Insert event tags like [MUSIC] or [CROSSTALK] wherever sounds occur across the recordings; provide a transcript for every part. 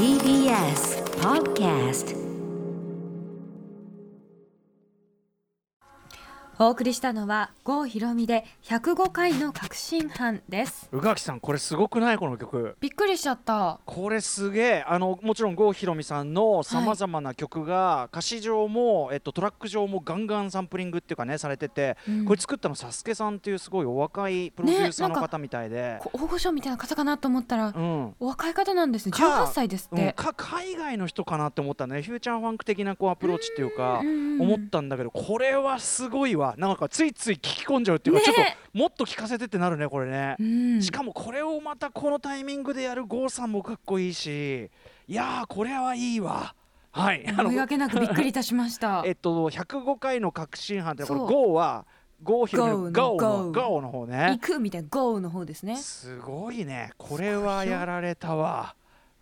TBS Podcast お送りしたのは郷ひろみで105回の革新犯です。宇垣さんこれすごくない？この曲。びっくりしちゃった。これすげえ。あのもちろん郷ひろみさんのさまざまな曲が、歌詞上も、えっと、トラック上もガンガンサンプリングっていうかねされてて、うん。これ作ったのサスケさんっていうすごいお若いプロデューサーの方みたいで、こ大御所みたいな方かなと思ったら、うん。お若い方なんですね。か18歳ですっうんて、か海外の人かなって思ったね。フューチャーファンク的なこうアプローチっていうか思ったんだけどこれはすごいわなんかついつい聞き込んじゃうっていうか、ねちょっともっと聞かせてってなるねこれね。うん。しかもこれをまたこのタイミングでやる郷さんもかっこいいしいやーこれはいいわ。はい。あ思いがけなくびっくりいたしました。[LAUGHS] えっと105回の革新犯ってこれそう郷は郷ひろみの Go の郷の Go 方行ねくみたいな GO の方ですね。すごいね。これはやられたわ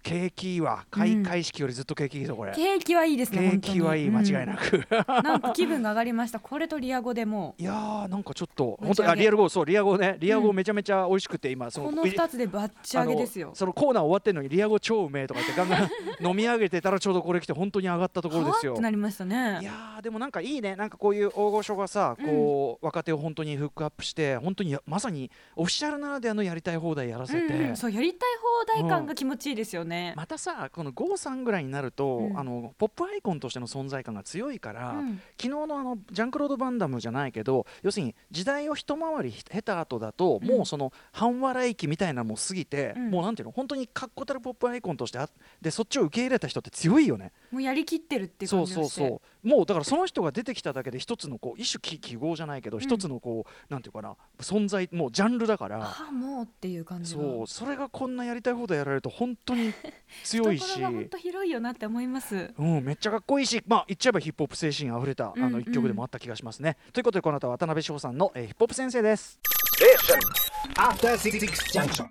景気いいわ。開会式よりずっと景気いいぞこれ。景気はいいですね景気はいい間違いなく、う [LAUGHS] んなんか気分が上がりました。これとリア語でもいやーなんかちょっと本当にあリアルゴーそうリアゴーね。リアゴうん。ーめちゃめちゃ美味しくて今そこの2つでバッチ上げですよ。そのコーナー終わってんのにリアゴ超うめえとか言ってガンガン飲み上げてたらちょうどこれ来て本当に上がったところですよ。はあってなりましたね。いやーでもなんかいいね。なんかこういう大御所がさこう、若手を本当にフックアップして本当にやまさにオフィシャルならではのやりたい放題やらせて、そうやりたい放題感が気持ちいいですよね、またさこの郷さんぐらいになると、うん。あのポップアイコンとしての存在感が強いから、うん。昨日のあのジャンクロード・バンダムじゃないけど要するに時代を一回り経た後だと、うん。もうその半笑い期みたいなのも過ぎて、うん。もうなんていうの本当に確固たるポップアイコンとしてあでそっちを受け入れた人って強いよね。もうやりきってるって感じがして。そうそうもうだからその人が出てきただけで一つのこう一種記記号じゃないけど、ん。一つのこうなんていうかな存在もうジャンルだから。ああもうっていう感じがそうそれがこんなやりたい放題やられると本当に [LAUGHS] 強いし。本当広いよなって思います。うん、めっちゃかっこいいし、まあ、言っちゃえばヒップホップ精神あふれた、うんあの一曲でもあった気がしますね。ということでこの後は渡辺翔さんの、えーヒップホップ先生です。After Six Junction.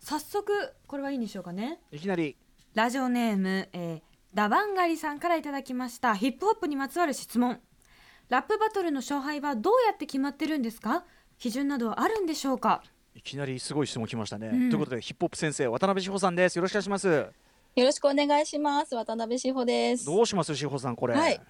早速これはいいんでしょうかね。いきなり。ラジオネーム、えーダバンガリさんからいただきました。ヒップホップにまつわる質問。ラップバトルの勝敗はどうやって決まってるんですか？基準などはあるんでしょうか？いきなりすごい質問来ましたね。うんということでヒップホップ先生渡辺志保さんです。よろしくお願いします。よろしくお願いします。渡辺志保です。どうします志保さんこれ？はい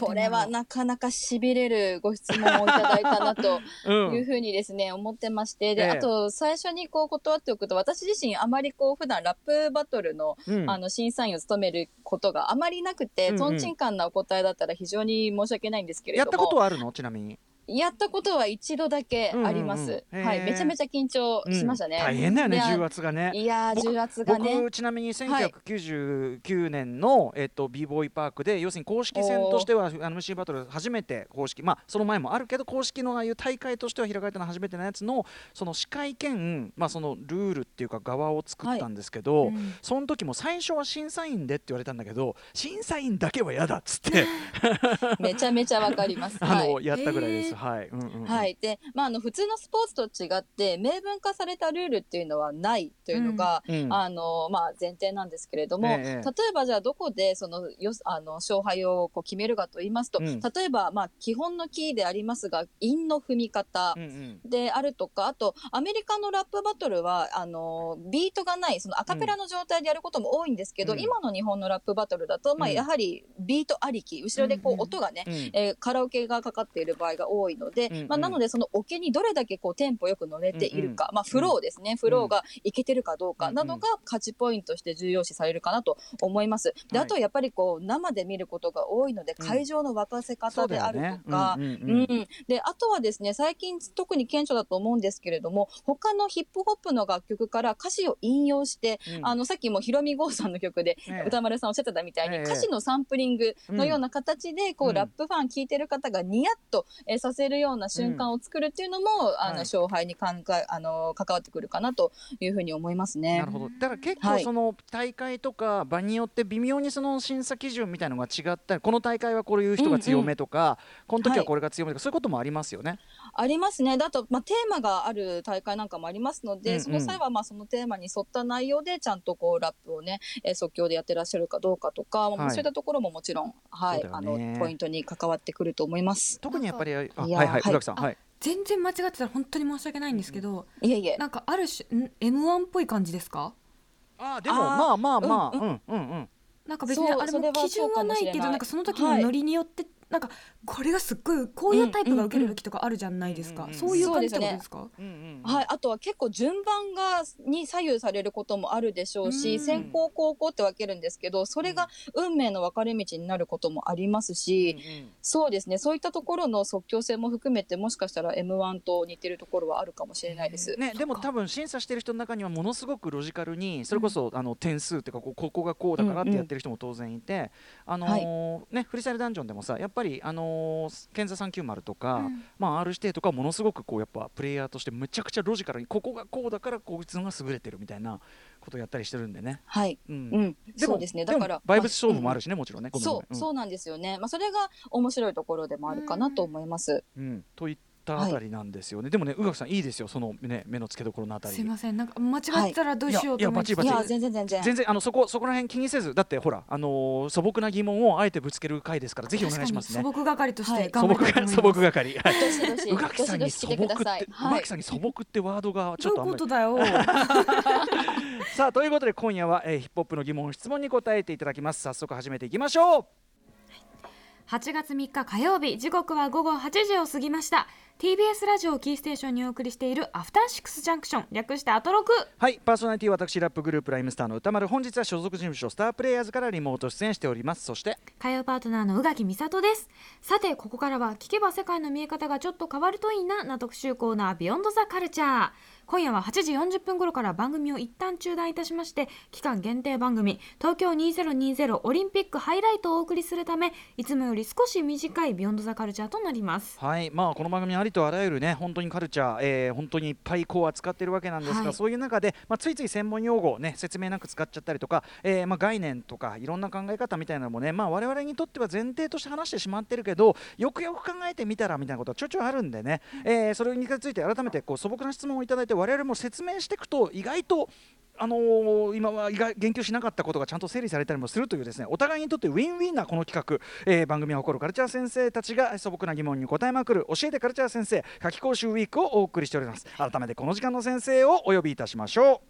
これはなかなかしびれるご質問をいただいたなと [LAUGHS] うんいうふうにですね、思ってまして、で、ええあと最初にこう断っておくと、私自身あまりこう普段ラップバトルのうんあの審査員を務めることがあまりなくて、うんうんとんちんかんなお答えだったら非常に申し訳ないんですけれやっども。たことはあるの？ちなみに。やったことは一度だけあります。うんうんうんはい、めちゃめちゃ緊張しましたね。うん大変だよね重圧がね。いや重圧がね。僕ちなみに1999年の、えっと、b ボーイパークで要するに公式戦としてはあの MC バトル初めて公式まあその前もあるけど公式のああいう大会としては開かれたのは初めてのやつのその司会兼、まあ、そのルールっていうか側を作ったんですけど、うんその時も最初は審査員でって言われたんだけど審査員だけは嫌だっつって [LAUGHS] めちゃめちゃわかります。[LAUGHS] あの、はいやったぐらいです。はい、うんうんうん。はい、で、まあ、あの普通のスポーツと違って明文化されたルールっていうのはないというのが、うんあのまあ、前提なんですけれども、ええ例えばじゃあどこでそのよあの勝敗をこう決めるかと言いますと、うん。例えば、まあ、基本のキーでありますが韻の踏み方、うんうん。であるとかあとアメリカのラップバトルはあのビートがないそのアカペラの状態でやることも多いんですけど、うん。今の日本のラップバトルだと、まあ、うん。やはりビートありき後ろでこうんうんう音がね、うん。えーカラオケがかかっている場合が多いので、うんうん。まあ、なのでそのオケにどれだけこうテンポよく乗れているか、まあ、フローですね、フローがいけてるかどうかなどが勝ちポイントとして重要視されるかなと思います。ではい。あとやっぱりこう生で見ることが多いのでうん。会場の沸かせ方であるとか、うんうんううん。ん、であとはですね最近特に顕著だと思うんですけれども他のヒップホップの楽曲から歌詞を引用して、うん。あのさっきもひろみ郷さんの曲で、ええ。歌丸さんおっしゃってたみたいに、ええ。歌詞のサンプリングのような形で、こう、うん。ラップファン聞いてる方がニヤッと、えーさせるような瞬間を作るっていうのも、あの、はい。勝敗に関係あの関わってくるかなというふうに思いますね。なるほど。だから結はい。構その大会とか場によって微妙にその審査基準みたいのが違ったりこの大会はこういう人が強めとか、この時はこれが強めとか、そういうこともありますよね。ありますね。だと、まあ、テーマがある大会なんかもありますので、うんうん。その際は、まあ、そのテーマに沿った内容で、ちゃんとこう、ラップをね、えー即興でやってらっしゃるかどうかとか、まあはい。そういったところももちろん、はい、そうだあの、ポイントに関わってくると思います。特にやっぱりあいやはいはいはい。宇垣さんはい。全然間違ってたら本当に申し訳ないんですけど、いえいえ。なんかある種ん M1 っぽい感じですか？あーでもまあまあまあううん。うんうんなんか別にあれも基準はないけどなんかその時のノリによってなんかこれがすっごいこういうタイプが受ける時とかあるじゃないですか。うんうんうんそういう感じですか？うんうんはい、あとは結構順番がに左右されることもあるでしょうし、うん先行後攻って分けるんですけどそれが運命の分かれ道になることもありますし、そうですね。そういったところの即興性も含めてもしかしたら m 1と似てるところはあるかもしれないです。ね、でも多分審査してる人の中にはものすごくロジカルにそれこそ、あの点数っていうかこうここがこうだからってやってる人も当然いて、あのーねフリースタイルダンジョンでもさやっぱりあのーケンザ390とか、うんまあ R 指定とかはものすごくこうやっぱプレイヤーとしてむちゃくちゃロジカルにここがこうだからこいつのが優れてるみたいなことをやったりしてるんでね。はい、うんうん、そうですねだからバイブス勝負もあるしね、もちろんね。ごめんごめんそう、そうなんですよね。まあ、それが面白いところでもあるかなと思います。うんうんといったあたりなんですよね。でもね宇垣さんいいですよそのね目の付けどころのあたり。すいませんなんか間違ってたらどうしようと思っていやいやバチバチいや、全然全然。全然あのそこそこら辺気にせずだってほらあのー素朴な疑問をあえてぶつける回ですからぜひお願いしますね。素朴係としはいて頑張素朴がりたい素朴係。はいどしどし、宇垣さんに素どしどし来てくだ朴って、さい。はい宇垣。さんに素朴ってワードがちょどういうっとあんまりことだよ [LAUGHS] [LAUGHS] さあということで今夜は、えーヒップホップの疑問質問に答えていただきます早速始めていきましょう8月3日火曜日時刻は午後8時を過ぎました TBS ラジオをキーステーションにお送りしているアフターシックスジャンクション。略してアトロク。はいパーソナリティは私ラップグループライムスターの歌丸本日は所属事務所スタープレイヤーズからリモート出演しております。そして火曜パートナーの宇垣美里です。さてここからは聞けば世界の見え方がちょっと変わるといいなな特集コーナービヨンドザカルチャー今夜は8時40分頃から番組を一旦中断いたしまして期間限定番組東京2020オリンピックハイライトをお送りするためいつもより少し短いビヨンドザカルチャーとなります。はいまあこの番組ありとあらゆるね本当にカルチャー、えー本当にいっぱいこう扱ってるわけなんですが、はい。そういう中で、まあ、ついつい専門用語をね説明なく使っちゃったりとか、えーまあ、概念とかいろんな考え方みたいなのもねまあ我々にとっては前提として話してしまってるけどよくよく考えてみたらみたいなことはちょいちょいあるんでね、えーそれについて改めてこう素朴な質問をいただいて我々も説明していくと意外とあのー今は言及しなかったことがちゃんと整理されたりもするというですねお互いにとってウィンウィンなこの企画、えー番組を誇るカルチャー先生たちが素朴な疑問に答えまくる教えてカルチャー先生夏季講習ウィークをお送りしております。改めてこの時間の先生をお呼びいたしましょ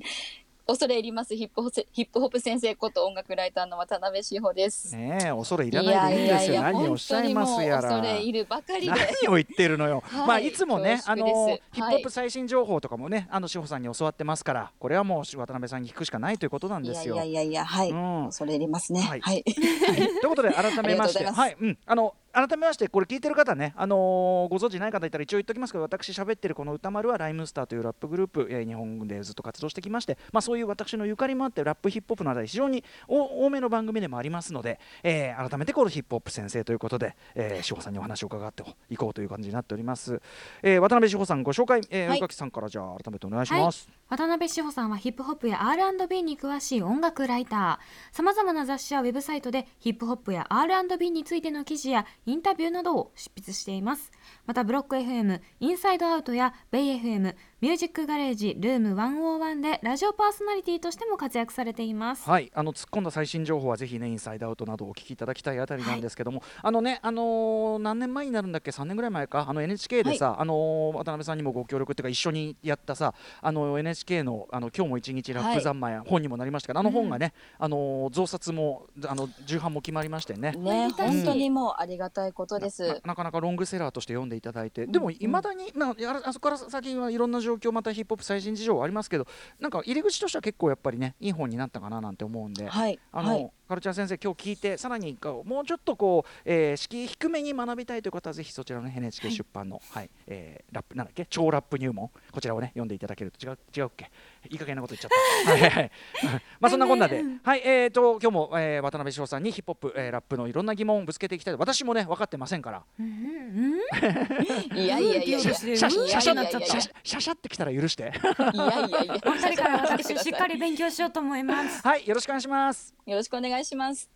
う。恐れ入ります。ヒップホセヒップホップ先生こと音楽ライターの渡辺志保です。うねえ恐れ入らないでいいんですよ。何をおっしゃいますやら。恐れ入るばかりで。何を言ってるのよ、[LAUGHS] はい。まあいつもねあのヒップホップ最新情報とかもね、あの志保さんに教わってますからこれはもう渡辺さんに聞くしかないということなんですよ。やいやいや、はい。うん。恐れ入りますね。ははい。い。ということで改めまして。[LAUGHS] はい、うん、あの改めましてこれ聞いてる方ね、あのーご存知ない方いたら一応言っておきますけど私喋ってるこの歌丸はライムスターというラップグループ、えー日本でずっと活動してきまして、まあ、そういう私のゆかりもあってラップヒップホップのあたり非常にお多めの番組でもありますので、えー改めてこのヒップホップ先生ということで、えー、志保さんにお話を伺っていこうという感じになっております、えー渡辺志保さんご紹介、えーはい。宇垣さんからじゃあ改めてお願いします、渡辺志保さんはヒップホップや R&B に詳しい音楽ライター。さまざまな雑誌やウェブサイトでヒップホップや R&B についての記事やインタビューなどを執筆しています。またブロック FM インサイドアウトやベイ FM ミュージックガレージルーム101でラジオパーソナリティとしても活躍されています。はい、あの突っ込んだ最新情報はぜひねインサイドアウトなどをお聞きいただきたいあたりなんですけども、あのねあのー何年前になるんだっけ？3年ぐらい前か？あの NHK でさ、あのー渡辺さんにもご協力っていうか一緒にやったさあの NHK のあの今日も一日ラップ三昧や本にもなりましたから、あの本がね、あのー増刷もあの重版も決まりましてね。ね、本当にもうありがたいことでなす。なかなかロングセラーとして読んでいただいて、でもいまだに、まあ、あそこから先はいろんな状況またヒップホップ最新事情はありますけどなんか入り口としては結構やっぱりねいい本になったかななんて思うんで、はい。あの、はい。カルチャー先生今日聞いてさらにもうちょっとこう、えー、敷居低めに学びたいという方はぜひそちらの、ね、NHK 出版の、はいえーラップなんだっけ？超ラップ入門？こちらをね読んでいただけると違う違うっけ？いい加減なこと言っちゃった。はいはいはい。[LAUGHS] まあそんなこんなで、はいえー、と今日も、えー、渡辺翔さんにヒップホップ、えー、ラップのいろんな疑問をぶつけていきたい私もね分かってませんから。[LAUGHS] いやいやいや。いや。いシャシャシャシャシャシャってきたら許していやいやいや。お二人から私 [LAUGHS] しっかり勉強しようと思いますはいよろしくお願いしますよろしくお願いします。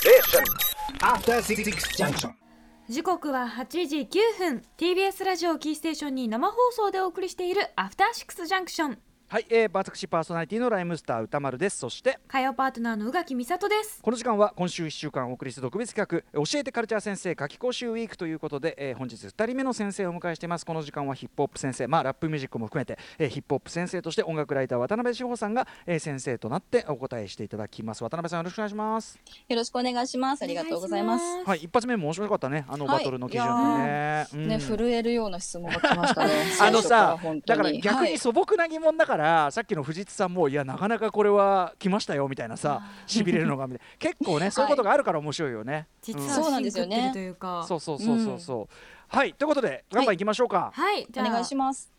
Station. After Six Junction. 時刻は8時9分 TBS ラジオキーステーションに生放送でお送りしているアフターシックスジャンクションはい、えー、私パーソナリティのライムスター歌丸です。そして火曜パートナーの宇垣美里です。この時間は今週1週間お送りする特別企画教えてカルチャー先生夏季講習ウィークということで、えー、本日2人目の先生をお迎えしています。この時間はヒップホップ先生まあラップミュージックも含めて、えー、ヒップホップ先生として音楽ライター渡辺志保さんが、えー、先生となってお答えしていただきます。渡辺さんよろしくお願いします。よろしくお願いします。ありがとうございます。はい一発目も面白かったね。あのバトルの基準ね、はい、ね、うん、震えるような質問が来ましたね。[LAUGHS] あのさだから逆に素朴な疑問だから、はい、さっきの藤津さんもいやなかなかこれは来ましたよみたいなさしびれるのが [LAUGHS] 結構ねそういうことがあるから面白いよね、実はそうなんですよねというか。そうそうそうそうそう、はいということでガンバンいきましょうか。はい、じゃあお願いします。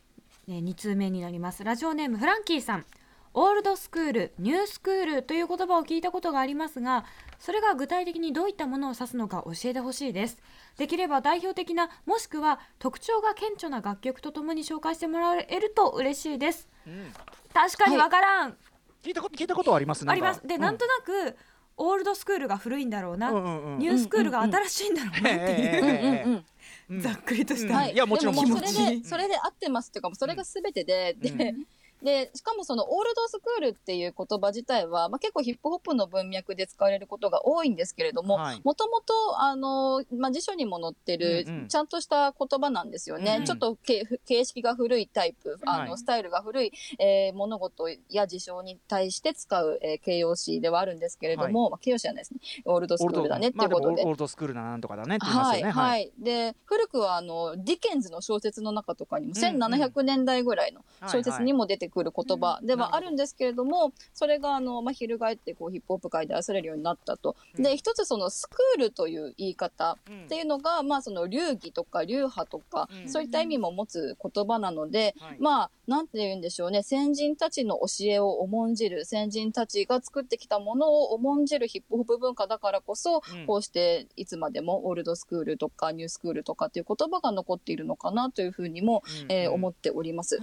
ね2通目になります。ラジオネームフランキーさんオールドスクールニュースクールという言葉を聞いたことがありますがそれが具体的にどういったものを指すのか教えてほしいです。できれば代表的なもしくは特徴が顕著な楽曲とともに紹介してもらえると嬉しいです、うん、確かにわからん、はい。聞いたこと聞いたことはありますあります。で、うん、なんとなくオールドスクールが古いんだろうな、うんうんうん、ニュースクールが新しいんだろうなっていう、ざっくりとした、はい、いやもちろんそれでそれで合ってますっていうかそれがすべてで、でで、しかもそのオールドスクールっていう言葉自体は、まあ、結構ヒップホップの文脈で使われることが多いんですけれども、もともと、あの、まあ、辞書にも載ってる、ちゃんとした言葉なんですよね。うんうん、ちょっと形式が古いタイプ、あの、スタイルが古い、えー、物事や事象に対して使う、えー、形容詞ではあるんですけれども、はい、まあ、形容詞じゃないですね。オールドスクールだねっていうことで。オールドスクールだなんとかだねって言いますよね。はい。はい、で、古くは、あの、ディケンズの小説の中とかにも、1700年代ぐらいの小説にも出てくる言葉、ではあるんですけれどもそれがあの、まあ、翻ってこうヒップホップ界で愛されるようになったと。で一つそのスクールという言い方っていうのが、まあその流儀とか流派とか、そういった意味も持つ言葉なので、まあなんて言うんでしょうね。先人たちの教えを重んじる先人たちが作ってきたものを重んじるヒップホップ文化だからこそ、こうしていつまでもオールドスクールとかニュースクールとかっていう言葉が残っているのかなというふうにも、えー、思っております。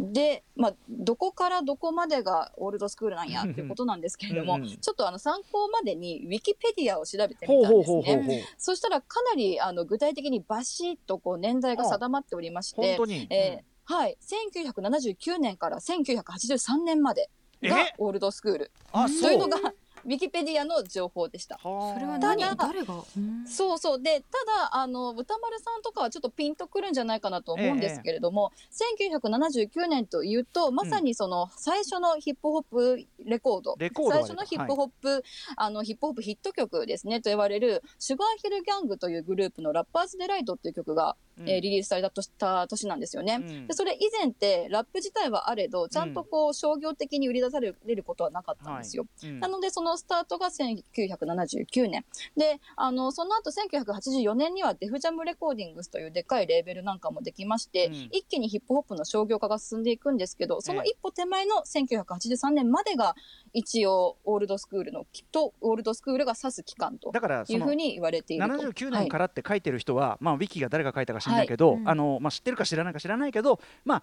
で、まあ、どこからどこまでがオールドスクールなんやっていうことなんですけれども、うんうん、ちょっとあの参考までにウィキペディアを調べてみたんですね。そしたらかなりあの具体的にバシッとこう年代が定まっておりまして、えー、はい、1979年から1983年までがオールドスクール。というのがウィキペディアの情報でした。それは何？誰が？そうそう。でただあの歌丸さんとかはちょっとピンとくるんじゃないかなと思うんですけれども、ええ、1979年というとまさにその最初のヒップホップレコード、うん、最初のヒップホップ、はい、あのヒップホップヒット曲ですねと言われるシュガーヒルギャングというグループのラッパーズデライトっていう曲がえー、リリースされたとした年なんですよね、うん、でそれ以前ってラップ自体はあれどちゃんとこう商業的に売り出されることはなかったんですよ、はい。うん、なのでそのスタートが1979年。であのその後1984年にはデフジャムレコーディングスというでかいレーベルなんかもできまして、うん、一気にヒップホップの商業化が進んでいくんですけどその一歩手前の1983年までが一応オールドスクールのとオールドスクールが指す期間というふうに言われていると。79年からって書いてる人は、はい、まあ、ウィキが誰が書いたか知らないけど、はい、あのまあ、知ってるか知らないか知らないけど、ま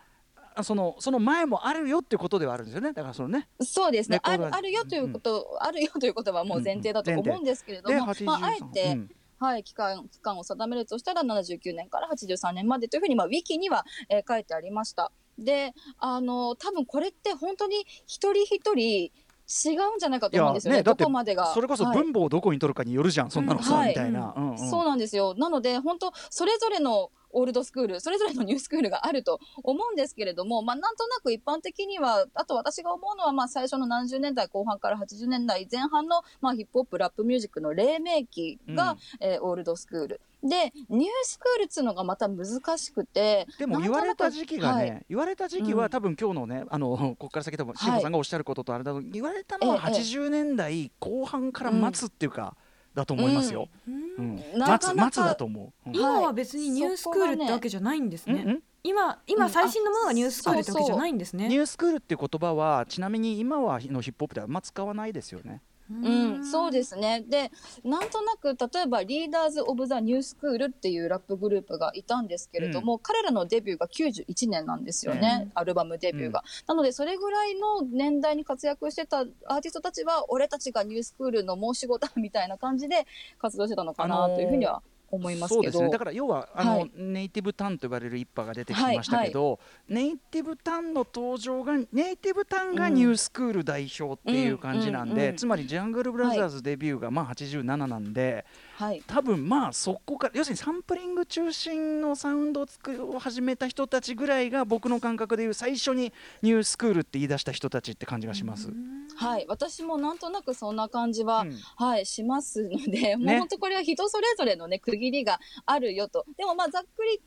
あ、そのその前もあるよっていうことではあるんですよね。だからそのね。そうですね。あるあるよということ、うん、あるよということはもう前提だと思うんですけれども、まああえて、うん、はい、期間期間を定めるとしたら79年から83年までというふうにまあウィキには、えー、書いてありました。で、あの多分これって本当に一人一人違うんじゃないかと思うんですよね。ねどこまでが。それこそ分母をどこに取るかによるじゃん、はい、そんなのさ、うん、みたいな、そうなんですよ。なので本当それぞれのオールドスクール、それぞれのニュースクールがあると思うんですけれども、まあ、なんとなく一般的には、あと私が思うのは、まあ、最初の何十年代後半から80年代前半の、まあ、ヒップホップ、ラップミュージックの黎明期が、うん、えー、オールドスクール。で、ニュースクールっつうのがまた難しくて。でも言われた時期がね、はい、言われた時期は、うん、多分今日のね、あの、ここから先多分、志保さんがおっしゃることとあれだと、言われたのは80年代後半から待つっていうか、ええだと思いますよ。うん、待つ待つだと思う。今は別にニュースクールってわけじゃないんですね。今今最新のものがニュースクールってわけじゃないんですね。ニュースクールっていう言葉はちなみに今はのヒップホップではあんま使わないですよね。うん、そうですね。で、なんとなく、例えば、リーダーズ・オブ・ザ・ニュースクールっていうラップグループがいたんですけれども、うん、彼らのデビューが91年なんですよね、うん、アルバムデビューが、うん。なので、それぐらいの年代に活躍してたアーティストたちは、俺たちがニュースクールの申し子だみたいな感じで活動してたのかなというふうには思いますそう。ですね。だから要はあの、はい。ネイティブタンと呼ばれる一派が出てきましたけど、ネイティブタンの登場がネイティブタンがニュースクール代表っていう感じなんで、うんうんうん。つまりジャングルブラザーズデビューがまあ87なんで、はい。多分まあそこから要するにサンプリング中心のサウンドを作るを始めた人たちぐらいが僕の感覚でいう最初にニュースクールって言い出した人たちって感じがします。はい。私もなんとなくそんな感じは、うんはい、しますので、もう本当これは人それぞれのね、区切りがあるよと。でもまあざっくり、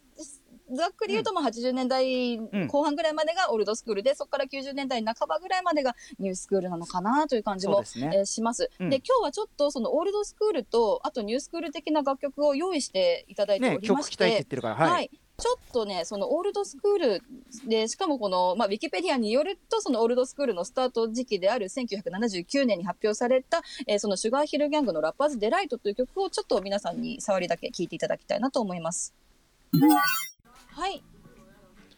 ざっくり言うと、まあ80年代ん後半ぐらいまでがオールドスクールで、そこから90年代半ばぐらいまでがニュースクールなのかなという感じも、ねえーします。うんで、今日はちょっとそのオールドスクールと、あとニュースクール的な楽曲を用意していただいてねおりまして、曲聴きたいってはい、はい。ちょっとね、そのオールドスクールで、しかもこの、まあ、ウィキペディアによると、そのオールドスクールのスタート時期である1979年に発表された、えーそのシュガーヒルギャングのラッパーズデライトという曲をちょっと皆さんに触りだけ聴いていただきたいなと思います。はい。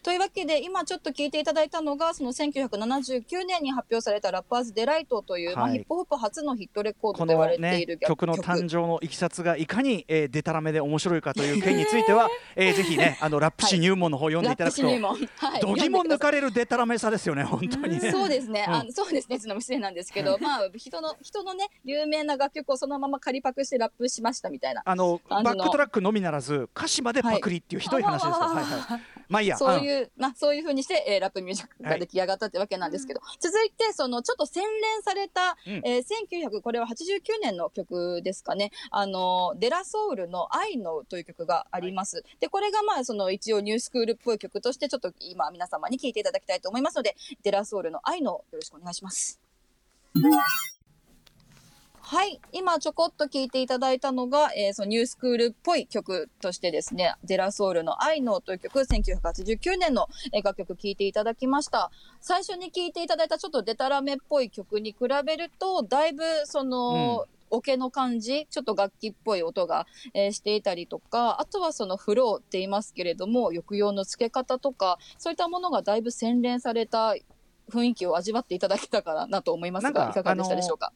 というわけで、今ちょっと聞いていただいたのが、その1979年に発表されたラッパーズデライトという、まあ、はいヒップホップ初のヒットレコーこドと言わのねれている曲の誕生のいきさつがいかに、えー、デタラメで面白いかという件については、えー、ぜひねあのラップ誌入門の方読んでいただくと。はい。度肝抜読んでくださいかれるデタラメさですよね本当にね。そうですね、うんあのそうですね、ちょっと失礼なんですけど、まあ、人の、人のね、有名な楽曲をそのまま仮パクしてラップしましたみたいな。あのバックトラックのみならず歌詞までパクリっていうひどい話ですよ。はいはい。まあいいや。そういう、まあ、そういう風にして、えーラップミュージックはいが出来上がったってわけなんですけど、続いて、その、ちょっと洗練された、うんえー1900、これは89年の曲ですかね。あの、デラソウルの愛のという曲があります。で、これがまあ、その、一応ニュースクールっぽい曲として、ちょっと今、皆様に聴いていただきたいと思いますので、デラソウルの愛の、よろしくお願いします。はい。今ちょこっと聞いていただいたのが、えーそのニュースクールっぽい曲としてですね、デラソウルの愛のという曲、1989年のえー楽曲聴いていただきました。最初に聴いていただいたちょっとデタラメっぽい曲に比べると、だいぶその、オケの感じ、ちょっと楽器っぽい音が、えーしていたりとか、あとはそのフローって言いますけれども、抑揚の付け方とか、そういったものがだいぶ洗練された雰囲気を味わっていただけたかなと思いますが、いかがでしたでしょうか？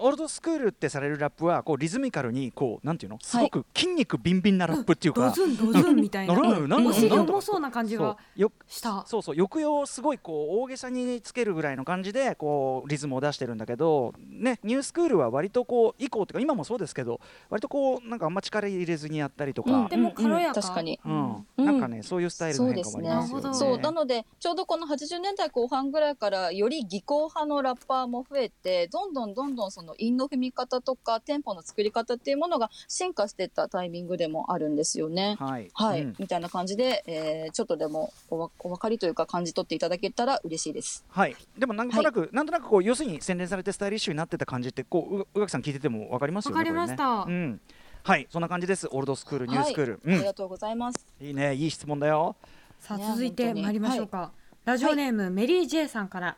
オールドスクールってされるラップはこうリズミカルにこうなんていうの？すはいごく筋肉ビンビンなラップっていうか。ドズンドズンみたいな、お尻重そうな感じがそう。よした。そうそう。抑揚をすごいこう大げさにつけるぐらいの感じでこうリズムを出してるんだけどねニュースクールは割とこう以降っていうか今もそうですけど割とこうなんかあんま力入れずにやったりとか、でも軽やか。確かに。うん。うん。なんかねそういうスタイルの変化もありますよね。そうですね。そう、なので、ちょうどこの80年代後半ぐらいから、より技巧派のラッパーも増えて、どんどんどんどんその韻の踏み方とか、テンポの作り方っていうものが進化していったタイミングでもあるんですよね。はい、はい、うん。みたいな感じで、えーちょっとでもおわお分かりというか感じ取っていただけたら嬉しいです。はい、でもなんとなく、なんとなくこう要するに洗練されてスタイリッシュになってた感じってこうう宇垣さん聞いててもわかりますよね。わかりました。ね。うん、はい、そんな感じです。オールドスクール、ニュースクール、ありがとうございます。うん、いいね、いい質問だよ。ねさあ続いて参りましょうか、ラジオネーム、メリー・ジェイさんから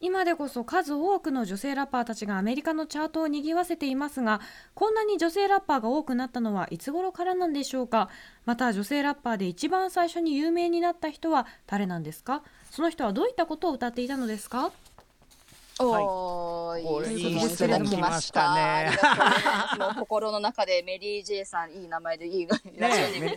今でこそ数多くの女性ラッパーたちがアメリカのチャートを賑わせていますがこんなに女性ラッパーが多くなったのはいつ頃からなんでしょうか？また女性ラッパーで一番最初に有名になった人は誰なんですか？その人はどういったことを歌っていたのですか？おー、これいい質問来ました。[LAUGHS] ありがとうございますもう心の中でメリー・ジェイさん、いい名前でいいラジオ。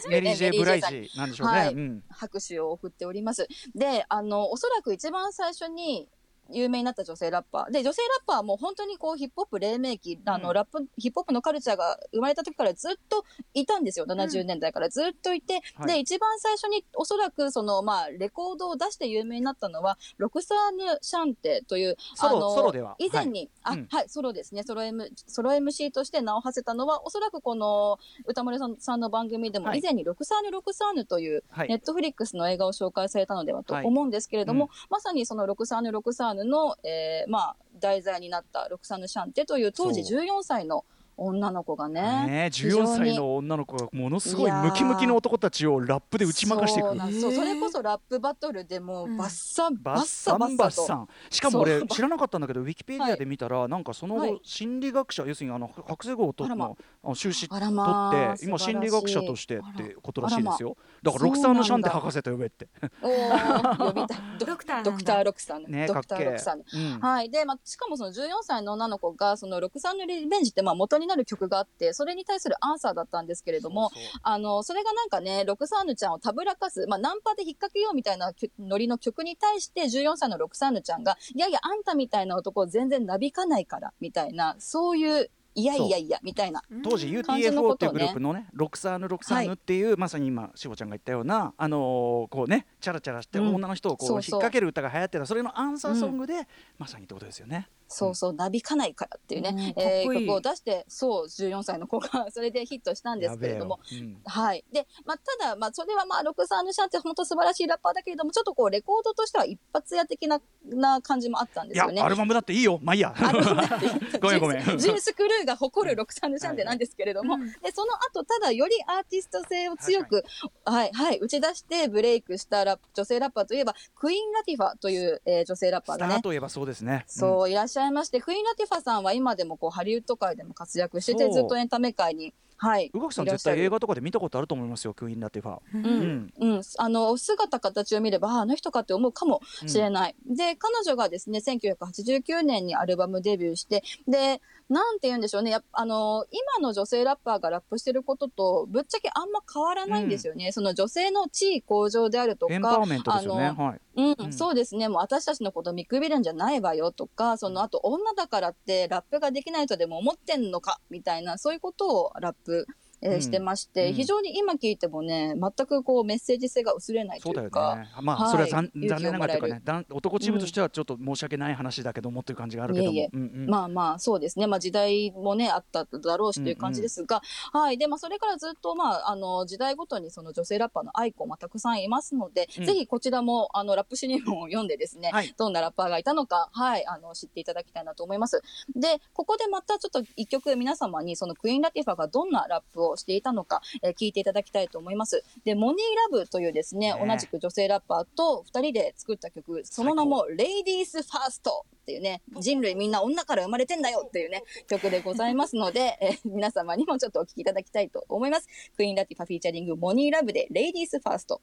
メリー・ジェイ・ブライジなんでしょうね。はいうん、拍手を送っております。で、あの、おそらく一番最初に有名になった女性ラッパー。で、女性ラッパーはもう本当にこうヒップホップ黎明期、あの、うん。ラップ、ヒップホップのカルチャーが生まれた時からずっといたんですよ。70年代からずっといて、はい。で、一番最初におそらくその、まあ、レコードを出して有名になったのは、ロクサーヌ・シャンテという、ソロあの以前に、はい。うん。あ、はい、ソロですね。ソロ M、ソロ MC として名を馳せたのは、おそらくこの歌森さんさんの番組でもはい。以前にロクサーヌ・ロクサーヌという、はい。ネットフリックスの映画を紹介されたのではとはい。思うんですけれども、うん。まさにそのロクサーヌ・ロクサーヌの、えーまあ、題材になったロクサーヌ・シャンテという当時そう。14歳の女の子がね、ね、非常に14歳の女の子がものすごいムキムキの男たちをラップで打ち負かしていく。そうそれこそラップバトルでもうバッサン、バッバッサンバッサンしかも俺知らなかったんだけどウィキペディアで見たら、なんかそのはい。後心理学者、要するにあの博士号を取あらま。修士取って今素晴らしい。心理学者としてってことらしいですよ。だからロクサーヌ・シャンテ博士と呼べって。おー呼びたい。ド [LAUGHS] ドクタードクター・ロクサーヌ、ドクター・ロクサーヌうん。はい。で、まあ、しかもその14歳の女の子が、そのロクサーヌ・リベンジって、まあ、元になる曲があって、それに対するアンサーだったんですけれども、そうそう。あの、それがなんかね、ロクサーヌちゃんをたぶらかす、まあ、ナンパで引っ掛けようみたいな曲ノリの曲に対して、14歳のロクサーヌちゃんが、いやいや、あんたみたいな男全然なびかないから、みたいな、そういう、いやいやいや、みたいな。当時 UTF-O っていうグループのねロクサーヌ・ロクサーヌっていう、まさに今しほちゃんが言ったようなあのーこうねチャラチャラしてうん。女の人をこう引っ掛ける歌が流行ってたそれのアンサーソングで、まさにってことですよね。そうそう、なびかないからっていうね、うんえー曲を出して、そう、14歳の子が、[LAUGHS] それでヒットしたんですけれども、やべえよはい。で、まあ、ただ、まあ、それはまあ、ロクサーヌシャンって本当素晴らしいラッパーだけれども、ちょっとこう、レコードとしては一発屋的な、な感じもあったんうん、いですよね。やアルバムだっていいよ。まあいいや。ごめん。[LAUGHS] ごめんジュースクルーが誇るロクサーヌシャンテなんですけれども、うんで、その後、ただよりアーティスト性を強く、はい、はい、打ち出してブレイクしたラ女性ラッパーといえば、クイーン・ラティファという、えー女性ラッパーがね、ーといえばそうですね。そう、いらっしゃいまして、クイーン・ラティファさんは今でもこう、ハリウッド界でも活躍してて、ずっとエンタメ界に、はい。宇垣さん絶対映画とかで見たことあると思いますよクイーン・ラティファ。ううんんうん、あの、姿形を見れば、ああの人かって思うかもしれない。で、彼女がですね、1989年にアルバムデビューして、で、なんて言うんでしょうね、やっぱあの、今の女性ラッパーがラップしてることと、ぶっちゃけあんま変わらないんですよね。その女性の地位向上であるとか。あのはい。うん、うんそうですね。もう私たちのこと見くびるんじゃないわよとか、そのあと女だからってラップができないとでも思ってんのかみたいな、そういうことをラップ、えーうん。してまして、うん。非常に今聞いてもね、全くこうメッセージ性が薄れないというか、ね。まあ、はいそれは残残念ながらというかね、男チームとしてはちょっと申し訳ない話だけどもっていう感じがあるけどまあまあ、そうですね。まあ時代もね、あっただろうしという感じですが、はい。で、まあそれからずっと、まあ、あの、時代ごとにその女性ラッパーのアイコンもたくさんいますので、うん。ぜひこちらも、あの、ラップシニモンを読んでですね、はい。どんなラッパーがいたのか、はい、あの、知っていただきたいなと思います。で、ここでまたちょっと一曲皆様にそのクイーン・ラティファがどんなラップをしていたのか、えー聞いていただきたいと思います。で、モニー・ラブというですね、ね同じく女性ラッパーと二人で作った曲、その名もレイディース・ファーストっていうね、人類みんな女から生まれてんだよっていうね、曲でございますので、えー皆様にもちょっとお聴きいただきたいと思います。 Queen Latifah featuring Monie Love で Ladies First。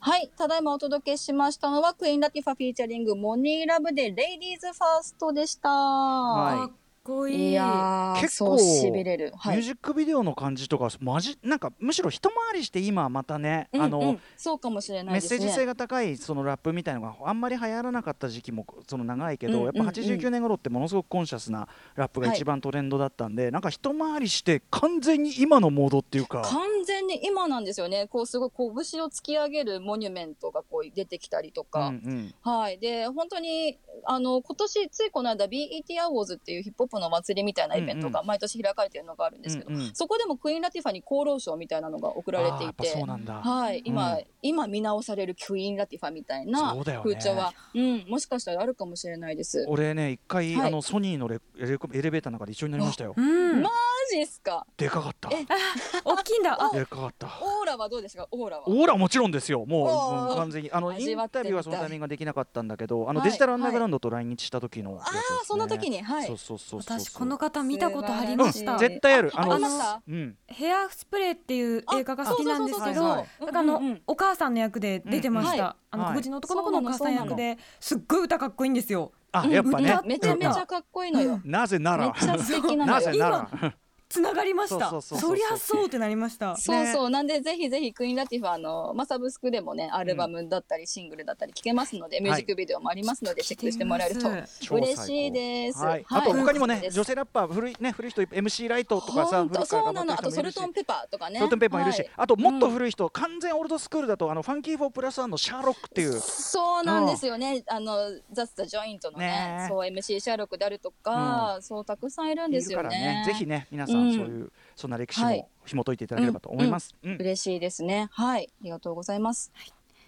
はい。ただいまお届けしましたのは、 Queen Latifah featuring Monie Love で Ladies First でした。はいこいいいやー、結構そう、痺れる。はい。ミュージックビデオの感じとかマジなんかむしろ一回りして今またね、うんあの、うんそうかもしれないメッですね。セージ性が高いそのラップみたいなのがあんまり流行らなかった時期もその長いけど、うんうんやっぱ89年頃ってものすごくコンシャスなラップが一番トレンドだったんで、なんか一回りして完全に今のモードっていうか完全に今なんですよね。こう、すごい拳を突き上げるモニュメントがこう出てきたりとうんか。うんはい。で、本当に、あの、今年、ついこの間 BET アワーズっていうヒップホップの祭りみたいなイベントが毎年開かれているのがあるんですけど、うんうん。そこでもクイーン・ラティファに功労賞みたいなのが贈られていてう、なんだ、はい。今、うん。今見直されるクイーン・ラティファみたいな風潮は、うん、もしかしたらあるかもしれないです。俺ね一回、はい。あのソニーのレエレコエレベーターの中で一緒になりましたよ。うん。マジっすか？でかかった。え [LAUGHS] 大きいんだ。あでかかった。オーラはどうですか？オーラは？オーラもちろんですよ。もう完全に。あのインタビューはそのタイミングができなかったんだけどあの、はい。デジタルアンダーグラウンドと来日した時のああ、その時に、はい。そうそうそうそう私この方見たことありました、うん絶対ある。ああのうん。ヘアスプレーっていう映画が好きなんですけどあの、うんうんうん。お母さんの役で出てました、うんはい。あのはい黒人の男の子のお母さん役ですっごい歌かっこいいんですよ。あやっぱね。歌めちゃめちゃかっこいいのよ。なぜなら。めっちゃ素敵なのよ。なぜならつながりました。そりゃそうってなりました。[LAUGHS] そうそう。なんで、ぜひぜひ、 Queen Latifah の、まあ、サブスクでもね、アルバムだったり、シングルだったり聞けますので、ミュージックビデオもありますので、チェックしてもらえると嬉しいです。はい、あと他にもね女性ラッパー古いね古い人 MC ライトとかさ古そうなの。あと、 Salt-N-Pepa とかね。 Salt-N-Pepa もいるし、はい。あともっと古い人、完全オールドスクールだとあの Funky Four Plus One の Sha-Rock っていう。そうなんですよね。あの、ザ・スタ・ジョイントのねね、そう、MC シャーロックであるとか、そう、たくさんいるんですよね。ぜひね皆さん、うん。そういうそんな歴史はい。も紐解いていただければと思います。うん。嬉しいですね。はい。ありがとうございます。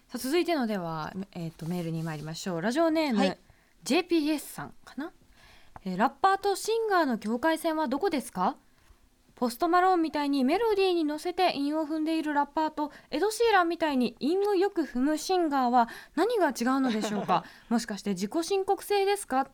さあ続いてのでは、えー、とメールに参りましょう。ラジオネーム、はい。JPS さんかな、えーラッパーとシンガーの境界線はどこですか？ポストマローンみたいにメロディーに乗せて韻を踏んでいるラッパーとエド・シーランみたいに韻をよく踏むシンガーは何が違うのでしょうか？もしかして自己申告制ですか？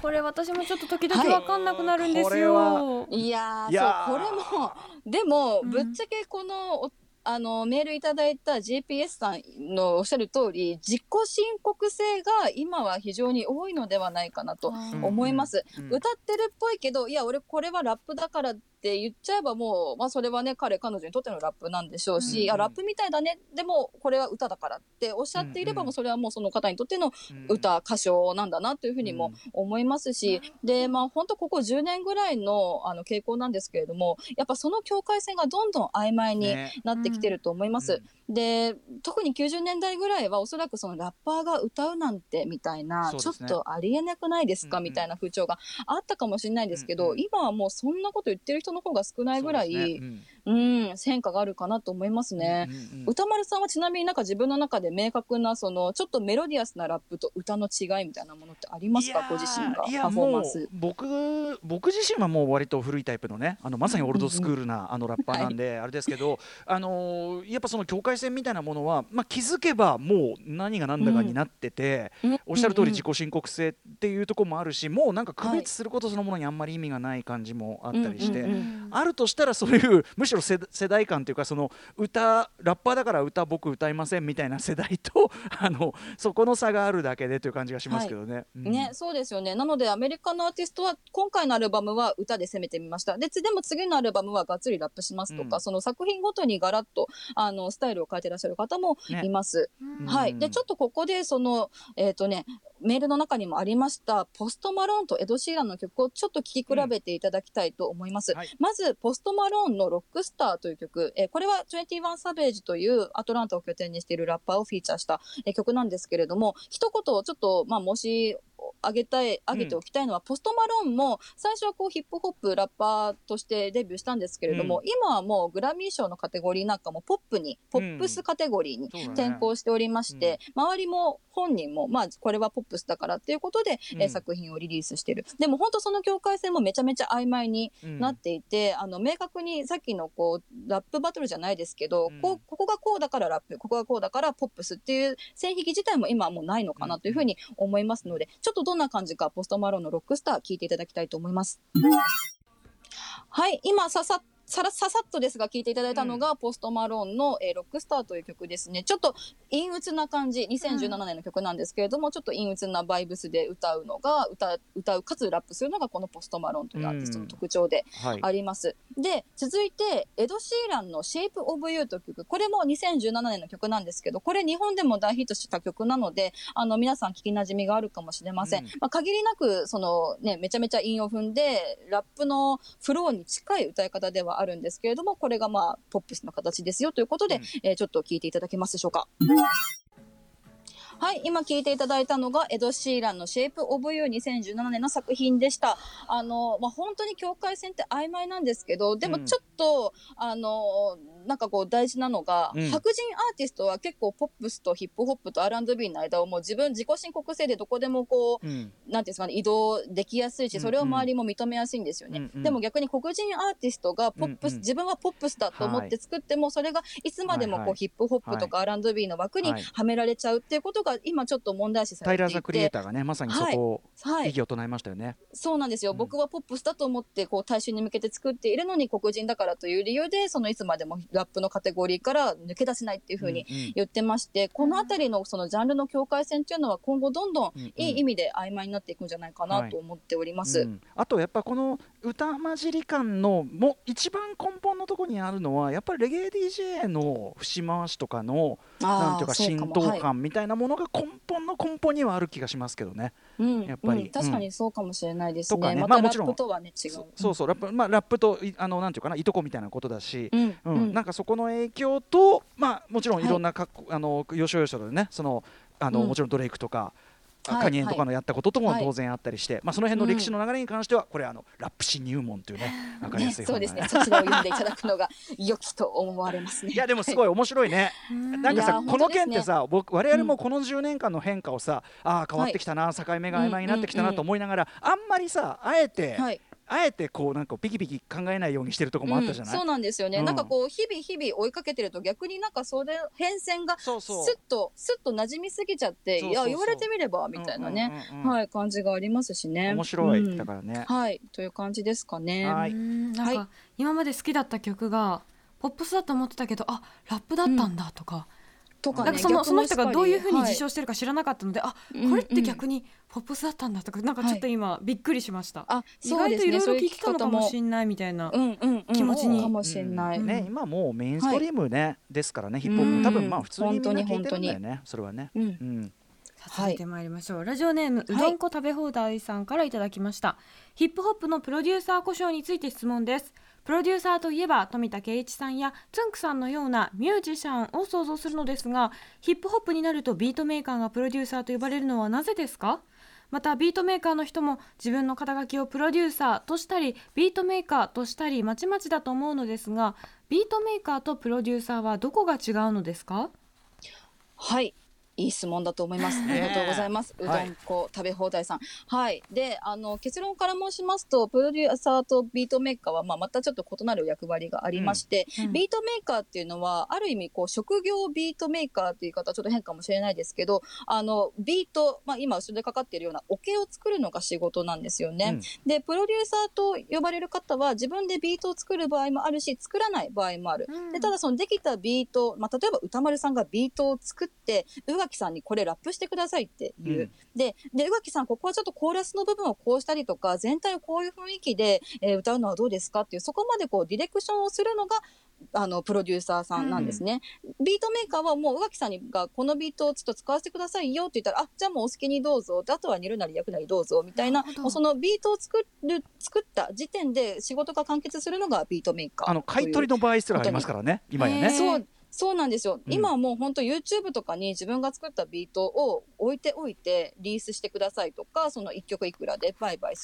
これ私もちょっと時々わかんなくなるんですよ、はいいやーいやー。そうこれもでも、うんぶっちゃけこのおあの、メールいただいた GPS さんのおっしゃる通り、自己申告制が今は非常に多いのではないかなと思います。うん。歌ってるっぽいけど、いや、俺これはラップだからって言っちゃえばもう、まあそれはね、彼、彼女にとってのラップなんでしょうし、うんいや、ラップみたいだね、でもこれは歌だからっておっしゃっていれば、うんもうそれはもうその方にとってのうん。歌、歌唱なんだなというふうにも思いますし、で、まあ本当ここ10年ぐらいのあの傾向なんですけれども、やっぱその境界線がどんどん曖昧にね。なってきてると思います。で、特に90年代ぐらいはおそらくそのラッパーが歌うなんてみたいな、ちょっとありえなくないですか、うんうん。みたいな風潮があったかもしれないですけど、うんうん。今はもうそんなこと言ってる人の方が少ないぐらい、ね。うん。うん、変化があるかなと思いますね。うん。うんうん歌丸さんはちなみになんか自分の中で明確なそのちょっとメロディアスなラップと歌の違いみたいなものってありますか？ご自身がパフォーマンス。僕僕自身はもう割と古いタイプのねあのまさにオールドスクールなあのラッパーなんで、あれですけど、あのーやっぱその境界線みたいなものは、まあ、気づけばもう何が何だかになってて、うんおっしゃる通り自己申告制っていうところもあるしもうなんか区別することそのものにあんまり意味がない感じもあったりして。あるとしたらそういうむしろ世世代間というかその歌ラッパーだから歌僕歌いませんみたいな世代と [LAUGHS] あのそこの差があるだけでという感じがしますけどね。うんね、そうですよね。なので、アメリカのアーティストは、今回のアルバムは歌で攻めてみました。で、つでも次のアルバムはがっつりラップしますとか、うんその作品ごとにガラッと、あの、スタイルを変えてらっしゃる方もいます。うんはい。で、ちょっとここで、その、えっ、とね、メールの中にもありました、ポストマローンとエド・シーランの曲をちょっと聴き比べていただきたいと思います。はいまず、ポストマローンのロックスターという曲、えーこれは21サベージというアトランタを拠点にしているラッパーをフィーチャーした、えー曲なんですけれども、一言ちょっと、まあ、もし、あげたい、あげておきたいのは、ポストマローンも、最初はこうヒップホップ、ラッパーとしてデビューしたんですけれども、うん。今はもうグラミー賞のカテゴリーなんかもポップに、ポップスカテゴリーに転向しておりまして、周りも本人も、まあ、これはポップスだからっていうことで、え作品をリリースしてる。でも本当その境界線もめちゃめちゃ曖昧にうん。なっていて、あの、明確にさっきのこう、ラップバトルじゃないですけど、うん。こう、ここがこうだからラップ、ここがこうだからポップスっていう線引き自体も今はもうないのかなというふうに思いますので、ちょっとどんな感じか、ポストマロンのロックスター聞いていただきたいと思います。はい、今、ささ、さら、ささっとですが聞いていただいたのが、ポストマローンの、えーロックスターという曲ですね。ちょっと陰鬱な感じ、2017年の曲なんですけれども、ちょっと陰鬱なバイブスで歌うのが、歌う、歌う、かつラップするのがこのポストマローンというアーティストの特徴ではいあります。で、続いて、エド・シーランの Shape of You という曲。これも2017年の曲なんですけど、これ日本でも大ヒットした曲なので、あの、皆さん聞き馴染みがあるかもしれません。うんまあ、限りなく、そのね、めちゃめちゃ韻を踏んで、ラップのフローに近い歌い方ではあるんですけれども、これがまあ、ポップスの形ですよということで、うんえーちょっと聞いていただけますでしょうか。はい、今聞いていただいたのが、エド・シーランの Shape of You 2017年の作品でした。あの、まあ、本当に境界線って曖昧なんですけど、でもうんちょっと、あの、なんかこう大事なのが、うん。白人アーティストは結構ポップスとヒップホップと R&B の間をもう自分自己申告制でどこでもこう、うん。なんていうんですかね、移動できやすいし、それを周りも認めやすいんですよね。うんうん。でも逆に黒人アーティストがポップス、うんうん。自分はポップスだと思って作っても、それがいつまでもこう、はいはい。ヒップホップとか R&B の枠にはい。はめられちゃうっていうことが今ちょっと問題視されていて。タイラー・ザ・クリエイターがねまさにそこをはい。異議を唱えましたよね。そうなんですよ、うん。僕はポップスだと思ってこう大衆に向けて作っているのに黒人だからという理由でそのいつまでもラップのカテゴリーから抜け出せないっていうふうにうんうん。言ってまして、このあたりのそのジャンルの境界線っていうのは今後どんどんうんうん。いい意味で曖昧になっていくんじゃないかなと思っております。うん。あとやっぱこの歌混じり感のも一番根本のところにあるのはやっぱりレゲエ DJ の節回しとかのなんていうか浸透感みたいなものが根本の根本にはある気がしますけどね。うんやっぱり。うん確かにそうかもしれないですとかね。まあもちろん。ップとはね違う。そそうそうラップまあラップといあのなんていうかないとこみたいなことだし。うんなんかそこの影響と、まあ、もちろんはいいろんなかっこ、あのよしよしとでねそのあの、うん。もちろんドレイクとか、はいカニエとかのやったことともはい。当然あったりして、まあ、その辺の歴史の流れに関しては、これあのラップ新入門というね [LAUGHS] 分かりやねすいそうですね。そちらを読んでいただくのが良きと思われますね。いやでもすごい面白いね。なんかさ、この件ってさ、僕我々もうん。この10年間の変化をさ、ああ変わってきたな、境目が曖昧になってきたなと思いながら、あんまりさあえて、はい。あえてこうなんかピキピキ考えないようにしてるとこもあったじゃない？うんそうなんですよね、うん。なんかこう日々日々追いかけてると逆になんかそれ変遷がそうそう。スッとスッと馴染みすぎちゃってそうそうそう。いや言われてみればみたいなね、うんうんうんうん。はい感じがありますしね。面白い、うん。だからね。はいという感じですかね。はい。うんなんか、はい。今まで好きだった曲がポップスだと思ってたけどあラップだったんだとか、とかねなんかそのその人がどういうふうに自はい。称してるか知らなかったので、あうんこれって逆にポップスだったんだとかなんかちょっと今びっくりしました、あ意そうです外といろいろねそういう聞きたのか方も。もしんないみたいな、気持ちに。かもしれない、うん。ね、今もうメインストリームね、ですからねヒップホップ。うん。多分まあ普通にみんな聞いてるん本当に。だよねそれはね。うん。うん。さあ続いてまいりましょう、ラジオネームうどんこ食べ放題さんからいただきました、ヒップホップのプロデューサー呼称について質問ですプロデューサーといえば冨田恵一さんやつんくさんのようなミュージシャンを想像するのですがヒップホップになるとビートメーカーがプロデューサーと呼ばれるのはなぜですか？またビートメーカーの人も自分の肩書きをプロデューサーとしたりビートメーカーとしたりまちまちだと思うのですがビートメーカーとプロデューサーはどこが違うのですか？はい。いい質問だと思います。ありがとうございます。うどはいんこ食べ放題さん。はい。で、あの、結論から申しますと、プロデューサーとビートメーカーは、まあ、またちょっと異なる役割がありまして、うんビートメーカーっていうのは、ある意味、こう、職業ビートメーカーっていう言い方はちょっと変かもしれないですけど、あの、ビート、まあ、今後ろでかかっているようなオケを作るのが仕事なんですよね。で、プロデューサーと呼ばれる方は、自分でビートを作る場合もあるし、作らない場合もある。うんでただそのできたビート、まあ、例えば宇多丸さんがビートを作って宇垣さんにこれラップしてくださいって言う、うん。でで宇垣さんここはちょっとコーラスの部分をこうしたりとか全体をこういう雰囲気で、えー歌うのはどうですかっていうそこまでこうディレクションをするのがあのプロデューサーさんなんですね、ビートメーカーはもう宇垣さんにがこのビートをちょっと使わせてくださいよって言ったらあじゃあもうお好きにどうぞであとは煮るなり焼くなりどうぞみたいなもうそのビートを作る作った時点で仕事が完結するのがビートメーカーあの買い取りの場合すらありますからね今やね。そうそうなんですよ、うん。今はもう本当 YouTube とかに自分が作ったビートを置いておいてリースしてくださいとかその1曲いくらで売買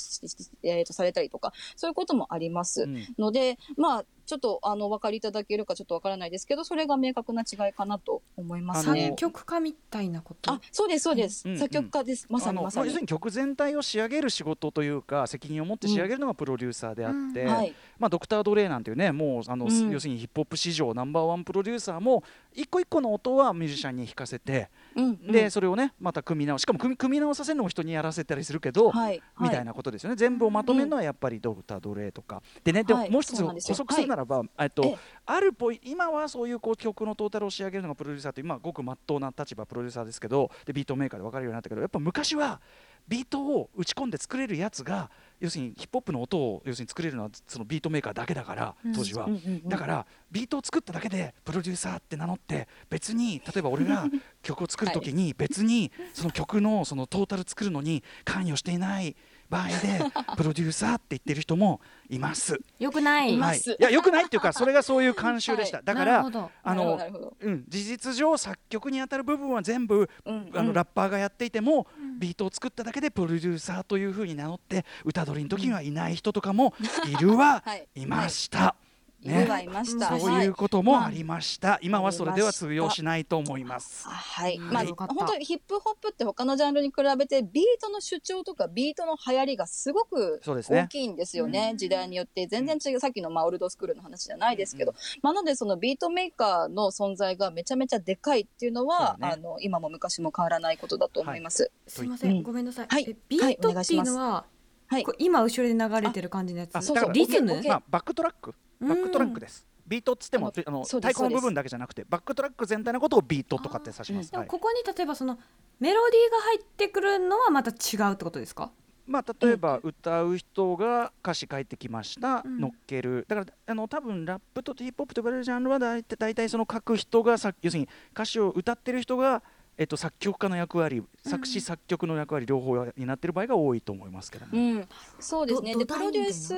えーとされたりとかそういうこともあります、うん。のでまあちょっとあのお分かりいただけるかちょっとわからないですけどそれが明確な違いかなと思いますね。作。曲家みたいなこと。あそうですそうです、うんうん。作曲家です。まさあのにまさに。要す。る。に曲全体を仕上げる仕事というか責任を持って仕上げるのがプロデューサーであって、うんはい、まあ、ドクター・ドレイなんていうねもうあの、うん要す。るにヒップホップ史上ナンバーワンプロデューサーも一個一個の音はミュージシャンに弾かせて、うん。うん。でそれをねまた組み直しかも組み組み直させるのも人にやらせたりするけど、はい。はい。みたいなことですよね。全部をまとめるのはやっぱりドクター・ドレイとか。でねでもはい。もう一つ補足するならば、えっとええ。あるポイ今はそういうこう曲のトータルを仕上げるのがプロデューサーという今ごく真っ当な立場プロデューサーですけどでビートメーカーで分かるようになったけどやっぱ昔はビートを打ち込んで作れるやつが要するにヒップホップの音を要するに作れるのはそのビートメーカーだけだから当時は、だからビートを作っただけでプロデューサーって名乗って別に例えば俺が [LAUGHS] 曲を作る時に別にその曲のそのトータル作るのに関与していない場合で [LAUGHS] プロデューサーって言ってる人もいます。よくない。はい、す。いやよくないっていうかそれがそういう慣習でした、はい。だからあのうん、事実上作曲に当たる部分は全部、うんあのうんラッパーがやっていても、ビートを作っただけでプロデューサーというふうに名乗って歌取りの時にはいない人とかもいるは [LAUGHS] はい。いました。いるはいました、そうはい。いうこともありました、今はそれでは通用しないと思います。はい、うん。まあよかった。本当にヒップホップって他のジャンルに比べてビートの主張とかビートの流行りがすごくそうですね。大きいんですよね。時代によって。全然違う。さっきのまあオールドスクールの話じゃないですけど、まあなのでそのビートメーカーの存在がめちゃめちゃでかいっていうのはね。あの今も昔も変わらないことだと思います。すいません、うん。ごめんなさい、はい。えビートっていうのは、はい。今後ろで流れてる感じのやつ。あそうそう。リズム？まあ、バックトラック？バックトラックです。ビートっつってもああの太鼓の部分だけじゃなくてバックトラック全体のことをビートとかって指します。はいでもここに例えばそのメロディーが入ってくるのはまた違うってことですか？まあ、例えば歌う人が歌詞書いてきました、うん。乗っける。だからあの多分ラップとヒップホップと呼ばれるジャンルは大体大体その書く人がさ要するに歌詞を歌ってる人が、えっと、作曲家の役割作詞作曲の役割両方になってる場合が多いと思いますけども、うん、そうですね。で、プロデュース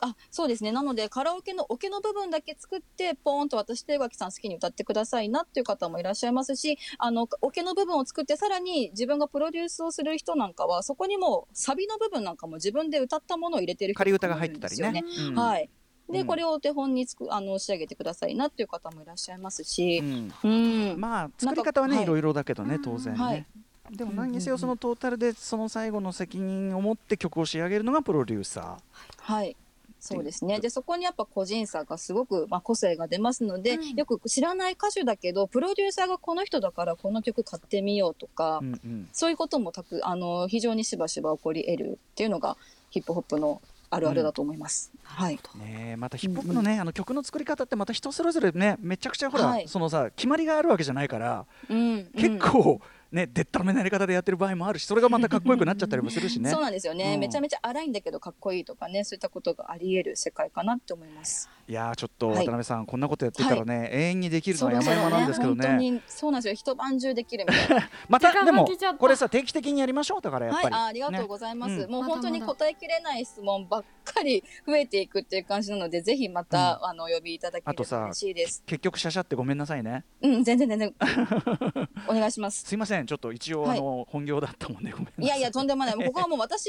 あ、そうですね。なので、カラオケのオケの部分だけ作って、ポーンと渡して、脇さん好きに歌ってくださいなっていう方もいらっしゃいますし、あの、オケの部分を作って、さらに自分がプロデュースをする人なんかは、そこにもサビの部分なんかも自分で歌ったものを入れてる人仮歌がとかもいるん入ってたりねですよね。。うんはい。で、うん。これをお手本につく、あの、仕上げてくださいなっていう方もいらっしゃいますし。う、ん。うん。まあ作り方はね、いろいろだけどねうん当然ね、はい。でも何にせよそのトータルでその最後の責任を持って曲を仕上げるのがプロデューサはい。そうですね。で、そこにやっぱ個人差がすごく、まあ、個性が出ますので、うん。よく知らない歌手だけど、プロデューサーがこの人だからこの曲買ってみようとか、ー、うんうん。そういうこともたく、あの、非常にしばしば起こり得るっていうのが、ヒップホップのあるあるだと思います。はい。ねえまたヒップホップのね、あの曲の作り方ってまた人それぞれねめちゃくちゃほら、はい。そのさ決まりがあるわけじゃないから、うん、結構ねでったらめなやり方でやってる場合もあるしそれがまたかっこよくなっちゃったりもするしね。そうなんですよね、うん。めちゃめちゃ荒いんだけどかっこいいとかねそういったことがあり得る世界かなって思います。いやーちょっとはい。渡辺さん、こんなことやってたらね、永遠にできるのはそう山々なんですけど本当ねにそうなんですよ。一晩中できるみたいな。[LAUGHS] またでもこれさ定期的にやりましょうだからやっはい、ぱり、あありがとうねございます。うん。もう本当に答えきれない質問ばっかり増えていくっていう感じなので、ぜひまた、あのお呼びいただければあとさ嬉しいです。結局シャシャってごめんなさいね。うん、全然全然。[LAUGHS] お願いします。すいません。ちょっと一応、はい。あの本業だったもんでごめんなさい。いやいやとんでもない。ここはもう私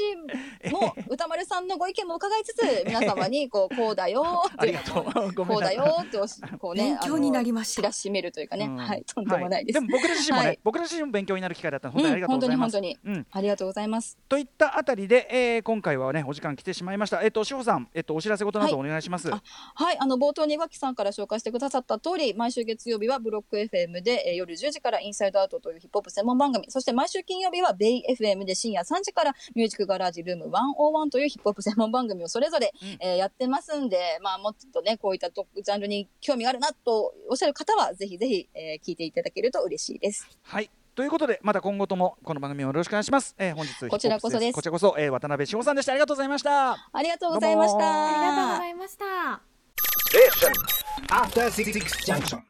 も [LAUGHS] 歌丸さんのご意見も伺いつつ、皆様にこうこうだよって [LAUGHS] こうだよってこうね勉強になりました。知らしめるというかね、うん。はいとんでもないです。はでも僕ら自身もね、はい。僕ら自身も勉強になる機会だったので本当にありがとう本当ございます、に本当に。うん、ありがとうございます。といったあたりで、えー今回はねお時間来てしまいました。えっ、と志保さんえっ、とお知らせ事などお願いします、あはい、あの冒頭に岩木さんから紹介してくださった通り、毎週月曜日はブロック FM で、えー夜10時からインサイドアウトというヒップホップ専門番組、そして毎週金曜日はベイ FM で深夜3時からミュージックガラージルーム101というヒップホップ専門番組をそれぞれ、うん。えーやってますんで、まあもっとね、こういったとジャンルに興味があるなとおっしゃる方は、ぜひぜひ、えー聞いていただけると嬉しいです。はいということでまた今後ともこの番組をよろしくお願いします、えー本日こちらこそですこちらこそ、えー渡辺志保さんでしたありがとうございましたありがとうございました。ありがとうございました。